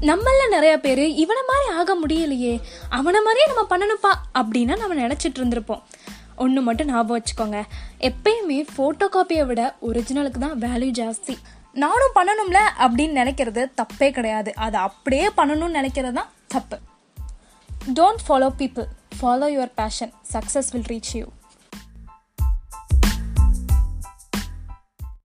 நம்மள நிறைய பேர் இவனை மாதிரி ஆக முடியலையே அவனை மாதிரியே நம்ம பண்ணணுப்பா அப்படின்னா நம்ம நினச்சிட்டு இருந்திருப்போம். ஒன்று மட்டும் ஞாபகம் வச்சுக்கோங்க. எப்பயுமே ஃபோட்டோ காப்பியை விட ஒரிஜினலுக்கு தான் வேல்யூ ஜாஸ்தி. நானும் பண்ணணும்ல அப்படின்னு நினைக்கிறது தப்பே கிடையாது. அதை அப்படியே பண்ணணும்னு நினைக்கிறது தான் தப்பு. Don't follow people follow your passion success will reach you